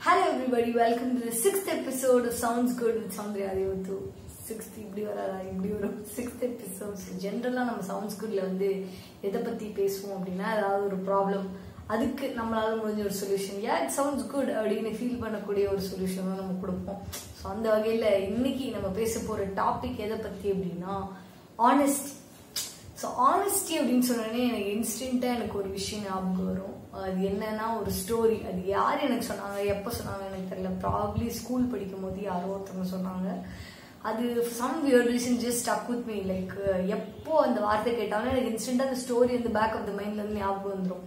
Hello everybody welcome to sixth sixth sounds good with Good with sixth இப்படி வராதா? இப்படி வரும். சிக்ஸ்த் எபிசோட்ஸ் ஜென்ரலாக நம்ம சவுண்ட்ஸ் குட்ல வந்து எதை பற்றி பேசுவோம் அப்படின்னா ஏதாவது ஒரு ப்ராப்ளம் அதுக்கு நம்மளால முடிஞ்ச ஒரு solution yeah it sounds good அப்படின்னு ஃபீல் பண்ணக்கூடிய ஒரு சொல்யூஷனும் நம்ம கொடுப்போம். ஸோ அந்த வகையில் இன்னைக்கு நம்ம பேச போகிற டாபிக் எதை பற்றி அப்படின்னா ஆனஸ்டி ஸோ ஆனஸ்டி அப்படின்னு சொன்னோடனே எனக்கு இன்ஸ்டண்ட்டாக எனக்கு ஒரு விஷயம் ஞாபகம் வரும். அது என்னன்னா ஒரு ஸ்டோரி அது யார் எனக்கு சொன்னாங்க எப்போ சொன்னாங்க எனக்கு தெரியல. ப்ராப்ளி ஸ்கூல் படிக்கும் போது யாரோ ஒருத்தவங்க சொன்னாங்க. அது some weird reason just stuck with me like எப்போ அந்த வார்த்தை கேட்டாலும் எனக்கு இன்ஸ்டண்ட்டாக அந்த ஸ்டோரி அந்த பேக் ஆஃப் த மைண்ட்ல ஞாபகம் வந்துடும்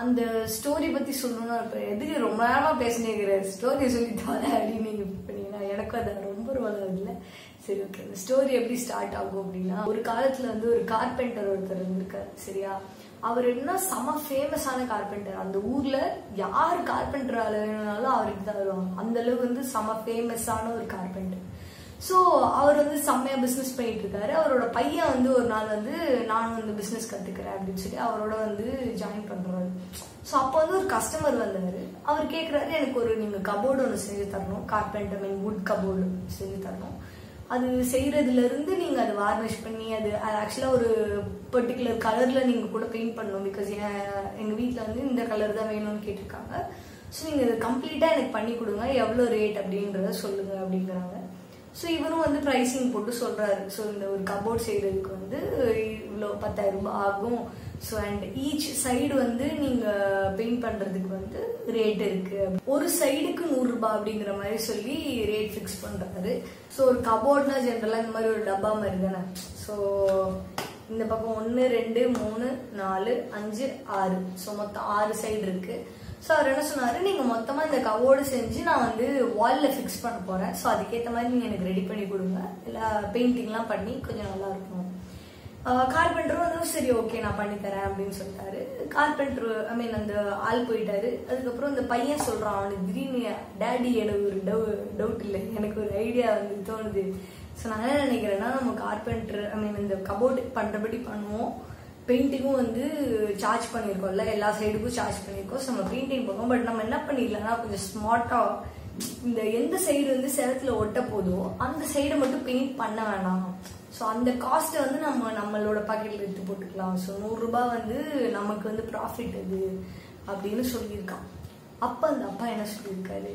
அந்த ஸ்டோரி பற்றி சொல்லணும்னா இப்போ எதுக்கு ரொம்ப நேரமாக பேசினேங்கிற ஸ்டோரியை சொல்லி தர அப்படின்னு நீங்கள் பண்ணீங்கன்னா எனக்கும் அது நம்பர் ரொம்ப சரி ஓகே இந்த ஸ்டோரி எப்படி ஸ்டார்ட் ஆகும் அப்படின்னா ஒரு காலத்தில் வந்து ஒரு கார்பெண்டர் ஒருத்தர் இருந்திருக்காரு சரியா? அவர் என்ன செம ஃபேமஸான கார்பெண்டர் அந்த ஊர்ல யார் கார்பெண்டர் ஆள வேணும்னாலும் அவருக்கு தான் வருவாங்க. அந்த அளவுக்கு வந்து செம ஃபேமஸான ஒரு கார்பெண்டர் ஸோ அவர் வந்து செம்மையா பிஸ்னஸ் பண்ணிட்டு இருக்காரு அவரோட பையன் வந்து ஒரு நாள் வந்து நானும் வந்து பிஸ்னஸ் கற்றுக்கிறேன் அப்படின்னு சொல்லி அவரோட வந்து ஜாயின் பண்ணுறாரு ஸோ அப்போ வந்து ஒரு கஸ்டமர் வந்தார். அவர் கேட்குறாரு எனக்கு ஒரு நீங்கள் கபோர்டு ஒன்று செஞ்சு தரணும். கார்பெண்டர் மீன் வுட் கபோர்டு செஞ்சு தரணும். அது செய்கிறதுலேருந்து இருந்து நீங்க அதை வார்னிஷ் பண்ணி அது அது ஆக்சுவலாக ஒரு பர்டிகுலர் கலரில் நீங்கள் கூட பெயிண்ட் பண்ணணும். பிகாஸ் எங்கள் வீட்டில் வந்து இந்த கலர் தான் வேணும்னு கேட்டிருக்காங்க. ஸோ நீங்கள் இது கம்ப்ளீட்டாக எனக்கு பண்ணி கொடுங்க. எவ்வளோ ரேட் அப்படின்றத சொல்லுங்க அப்படிங்கிறாங்க. ஸோ இவரும் வந்து ப்ரைஸிங் போட்டு சொல்கிறாரு ஸோ இந்த ஒரு கபோர்ட் செய்கிறதுக்கு வந்து இவ்வளோ பத்தாயிரம் ரூபாய் ஆகும். ஸோ அண்ட் ஈச் சைடு வந்து நீங்கள் பெயிண்ட் பண்ணுறதுக்கு வந்து ரேட் இருக்குது ஒரு சைடுக்கு நூறுரூபா அப்படிங்கிற மாதிரி சொல்லி ரேட் ஃபிக்ஸ் பண்ணுறாரு ஸோ ஒரு கபோர்ட்னா ஜென்ரலாக இந்த மாதிரி ஒரு டப்பா மாதிரி தானே. ஸோ இந்த பக்கம் ஒன்று ரெண்டு மூணு நாலு அஞ்சு ஆறு. ஸோ மொத்தம் ஆறு சைடு இருக்குது ஸோ அவர் என்ன சொன்னார்? நீங்கள் மொத்தமாக இந்த கவோடு செஞ்சு நான் வந்து வாலில் ஃபிக்ஸ் பண்ண போகிறேன் ஸோ அதுக்கேற்ற மாதிரி நீங்கள் எனக்கு ரெடி பண்ணி கொடுங்க. இல்லை பெயிண்டிங்லாம் பண்ணி கொஞ்சம் நல்லா இருக்கும். கார்பெண்டரும் வந்து சரி ஓகே நான் பண்ணித்தரேன் அப்படின்னு சொல்லிட்டாரு. கார்பெண்டர் ஐ மீன் அந்த ஆள் போயிட்டாரு. அதுக்கப்புறம் இந்த பையன் சொல்கிறான் அவனுக்கு திடீர்னு டேடி எனக்கு ஒரு டவு டவுட் இல்லை. எனக்கு ஒரு ஐடியா வந்து தோணுது. ஸோ நான் என்ன நினைக்கிறேன்னா நம்ம கார்பெண்டர் ஐ மீன் இந்த கபோர்டு பண்ணுறபடி பண்ணுவோம். பெயிண்டிங்கும் வந்து சார்ஜ் பண்ணியிருக்கோம்ல எல்லா சைடுக்கும் சார்ஜ் பண்ணியிருக்கோம் ஸோ நம்ம பெயிண்டிங் போகும் பட் நம்ம என்ன பண்ணிடலாம்னா கொஞ்சம் ஸ்மார்ட்டாக இந்த எந்த சைடு வந்து சிலத்தில் ஒட்ட போதோ அந்த சைடை மட்டும் பெயிண்ட் பண்ண வேணாம். ஸோ அந்த காஸ்ட்டை வந்து நம்ம நம்மளோட பாக்கெட்டில் எடுத்து போட்டுக்கலாம். ஸோ நூறுரூபா வந்து நமக்கு வந்து ப்ராஃபிட் அது அப்படின்னு சொல்லியிருக்கான். அப்போ அந்த அப்பா என்ன சொல்லியிருக்காரு?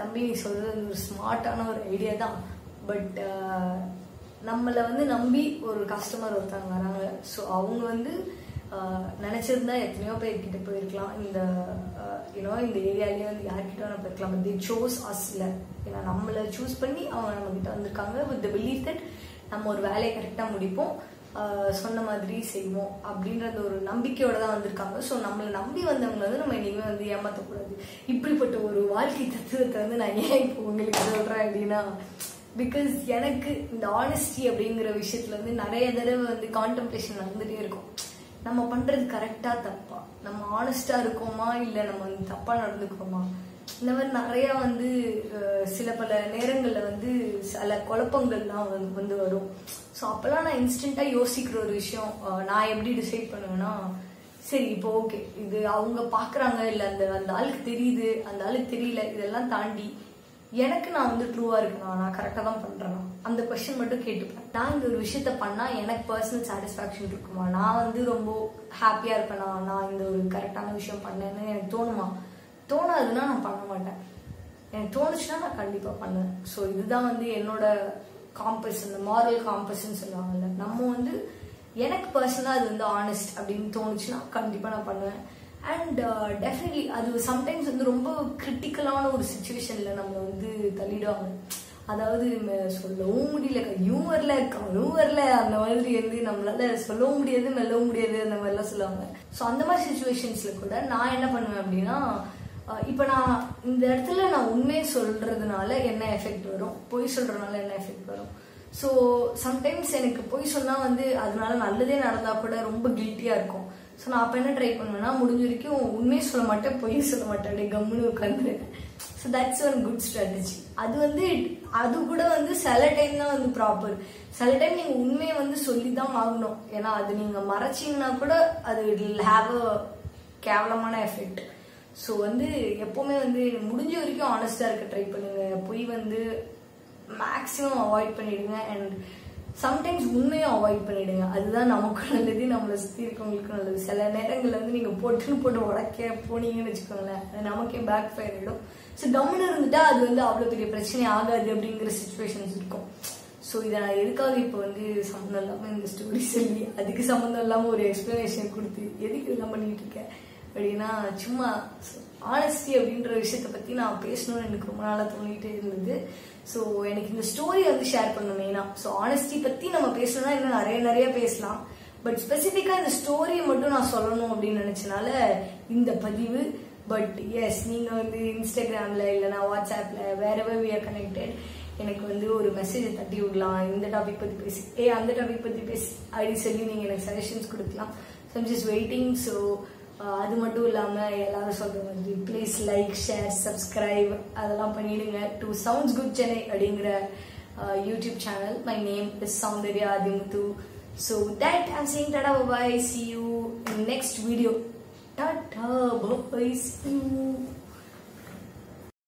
தம்பி நீ சொல்றது ஒரு ஸ்மார்ட்டான ஒரு ஐடியா தான். பட் நம்மளை வந்து நம்பி ஒரு கஸ்டமர் ஒருத்தவங்க வராங்க. ஸோ அவங்க வந்து நினைச்சிருந்தா எத்தனையோ பேர்கிட்ட போயிருக்கலாம். இந்த யூனோ இந்த ஏரியாலேயே வந்து யார்கிட்ட வேணா போயிருக்கலாம். பட் தி சோஸ் அஸ்ல ஏன்னா நம்மளை சூஸ் பண்ணி அவங்க நம்ம கிட்ட வந்திருக்காங்க வித் த பிலீஃப் தட் நம்ம ஒரு வேலையை கரெக்டாக முடிப்போம். சொன்ன மாதிரி செய்வோம் அப்படின்றது ஒரு நம்பிக்கையோட தான் வந்திருக்காங்க. ஸோ நம்மளை நம்பி வந்தவங்க வந்து நம்ம இனிமேல் வந்து ஏமாற்றக்கூடாது இப்படிப்பட்ட ஒரு வாழ்க்கை தத்துவத்தை வந்து நான் ஏன் இப்போ உங்களுக்கு சொல்கிறேன் அப்படின்னா பிகாஸ் எனக்கு இந்த ஆனஸ்டி அப்படிங்கிற விஷயத்துல வந்து நிறைய தடவை வந்து கான்டம்ப்ளேஷன் நடந்துட்டே இருக்கும். நம்ம பண்றது கரெக்டா தப்பா? நம்ம ஆனஸ்டா இருக்கோமா? இல்ல நம்ம வந்து தப்பா நடந்துக்கிறோமா? இந்த மாதிரி நிறைய வந்து சில பல நேரங்கள்ல வந்து சில குழப்பங்கள்லாம் வந்து வரும். ஸோ அப்பெல்லாம் நான் இன்ஸ்டண்டா யோசிக்கிற ஒரு விஷயம் நான் எப்படி டிசைட் பண்ணுவேன்னா சரி இப்போ ஓகே இது அவங்க பாக்குறாங்க இல்ல அந்த அந்த ஆளுக்கு தெரியுது அந்த ஆளுக்கு தெரியல இதெல்லாம் தாண்டி எனக்கு நான் வந்து ட்ரூவா இருக்கணும்? நான் கரெக்டா தான் பண்றேன்? அந்த கொஸ்டின் மட்டும் கேட்டுப்பேன். நான் இந்த ஒரு விஷயத்த பண்ணா எனக்கு பர்சனல் சாட்டிஸ்பாக்சன் இருக்குமா? நான் வந்து ரொம்ப ஹாப்பியா இருப்பேனா? நான் இந்த ஒரு கரெக்டான விஷயம் பண்ணேன்னு எனக்கு தோணுமா? தோணாதுன்னா நான் பண்ண மாட்டேன். எனக்கு தோணுச்சுன்னா நான் கண்டிப்பா பண்ணுவேன். ஸோ இதுதான் வந்து என்னோட காம்பஸ் இந்த மாரல் காம்பஸ்ன்னு சொல்லுவாங்கல்ல. நம்ம வந்து எனக்கு பர்சனலாக அது வந்து ஆனஸ்ட் அப்படின்னு தோணுச்சுன்னா கண்டிப்பாக நான் பண்ணுவேன். அண்ட் டெஃபினெட்லி uh, அது சம்டைம்ஸ் வந்து ரொம்ப கிரிட்டிக்கலான ஒரு சுச்சுவேஷனில் நம்ம வந்து தள்ளிடுவாங்க. அதாவது சொல்லவும் முடியல ஹியூமர்ல இருக்கவும் அந்த மாதிரி வந்து நம்மளால சொல்லவும் முடியாது மெல்லவும் முடியாது அந்த மாதிரிலாம் சொல்லுவாங்க. ஸோ அந்த மாதிரி சுச்சுவேஷன்ஸில் கூட நான் என்ன பண்ணுவேன் அப்படின்னா இப்போ நான் இந்த இடத்துல நான் உண்மையை சொல்கிறதுனால என்ன எஃபெக்ட் வரும்? பொய் சொல்கிறதுனால என்ன எஃபெக்ட் வரும்? ஸோ சம்டைம்ஸ் எனக்கு பொய் சொன்னால் வந்து அதனால நல்லதே நடந்தால் கூட ரொம்ப கில்ட்டியாக இருக்கும். ஸோ நான் அப்போ என்ன ட்ரை பண்ணுவேன்னா முடிஞ்ச வரைக்கும் உண்மையை சொல்ல மாட்டேன் பொய் சொல்ல மாட்டேன் அப்படியே கம்முன்னு உட்காந்து so that's one good strategy அது வந்து அது கூட வந்து சில டைம் தான் வந்து ப்ராப்பர் சில டைம் நீங்கள் உண்மையை வந்து சொல்லி தான் ஆகணும். ஏன்னா அது நீங்கள் மறைச்சிங்கன்னா கூட அது இட் ஹாவ் அ கேவலமான எஃபெக்ட் ஸோ வந்து எப்போவுமே வந்து முடிஞ்ச வரைக்கும் ஆனஸ்டாக இருக்க ட்ரை பண்ணுங்க. பொய் வந்து மேக்ஸிமம் அவாய்ட் பண்ணிடுங்க. அண்ட் சம்டைம்ஸ் உண்மையை அவாய்ட் பண்ணிடுங்க. அதுதான் நமக்கும் நல்லது நம்மளை சுற்றி இருக்கவங்களுக்கும் நல்லது. சில நேரங்களில் வந்து நீங்கள் பொட்டுன்னு போட்டு உடக்க போனீங்கன்னு வச்சுக்கோங்களேன். அது நமக்கே பேக் ஃபயர் ஆகிடும் ஸோ கம்முன்னு இருந்துட்டா அது வந்து அவ்வளோ பெரிய பிரச்சனை ஆகாது அப்படிங்கிற சுச்சுவேஷன்ஸ் இருக்கும். ஸோ இதை நான் எதுக்காக இப்போ வந்து சம்மந்தம் இல்லாமல் இந்த ஸ்டோரி சொல்லி அதுக்கு சம்மந்தம் இல்லாமல் ஒரு எக்ஸ்ப்ளனேஷன் கொடுத்து எதுக்கு இதெல்லாம் பண்ணிட்டு இருக்கேன் அப்படின்னா சும்மா ஆனஸ்டி அப்படின்ற விஷயத்தை பற்றி நான் பேசணும்னு எனக்கு ரொம்ப நாளாக தோணிகிட்டே இருந்தது. ஸோ எனக்கு இந்த ஸ்டோரி வந்து ஷேர் பண்ணணும் மெயினாக ஸோ ஆனஸ்டி பற்றி நம்ம பேசணும்னா இன்னும் நிறைய நிறைய பேசலாம். பட் ஸ்பெசிஃபிக்காக இந்த ஸ்டோரியை மட்டும் நான் சொல்லணும் அப்படின்னு நினச்சனால இந்த பதிவு. பட் எஸ் நீங்கள் வந்து இன்ஸ்டாகிராமில் இல்லைனா வாட்ஸ்அப்பில் வேற வி ஆர் கனெக்டட் எனக்கு வந்து ஒரு மெசேஜை தட்டி விடலாம். இந்த டாபிக் பற்றி பேசி ஏ அந்த டாபிக் பற்றி பேசி அப்படின்னு சொல்லி நீங்கள் எனக்கு சஜஷன்ஸ் கொடுக்கலாம். ஸோ ஜஸ்ட் வெயிட்டிங் ஸோ அது மட்டும் இல்லாமல் எல்லாரும் சொல்கிற மாதிரி ப்ளீஸ் லைக் ஷேர் சப்ஸ்கிரைப் அதெல்லாம் பண்ணிடுங்க. டு சவுண்ட்ஸ் குட் சென்னை அப்படிங்கிற YouTube channel my name is Soundarya Athimuthu so that I'm seeing tata bye see you next video tata bye see you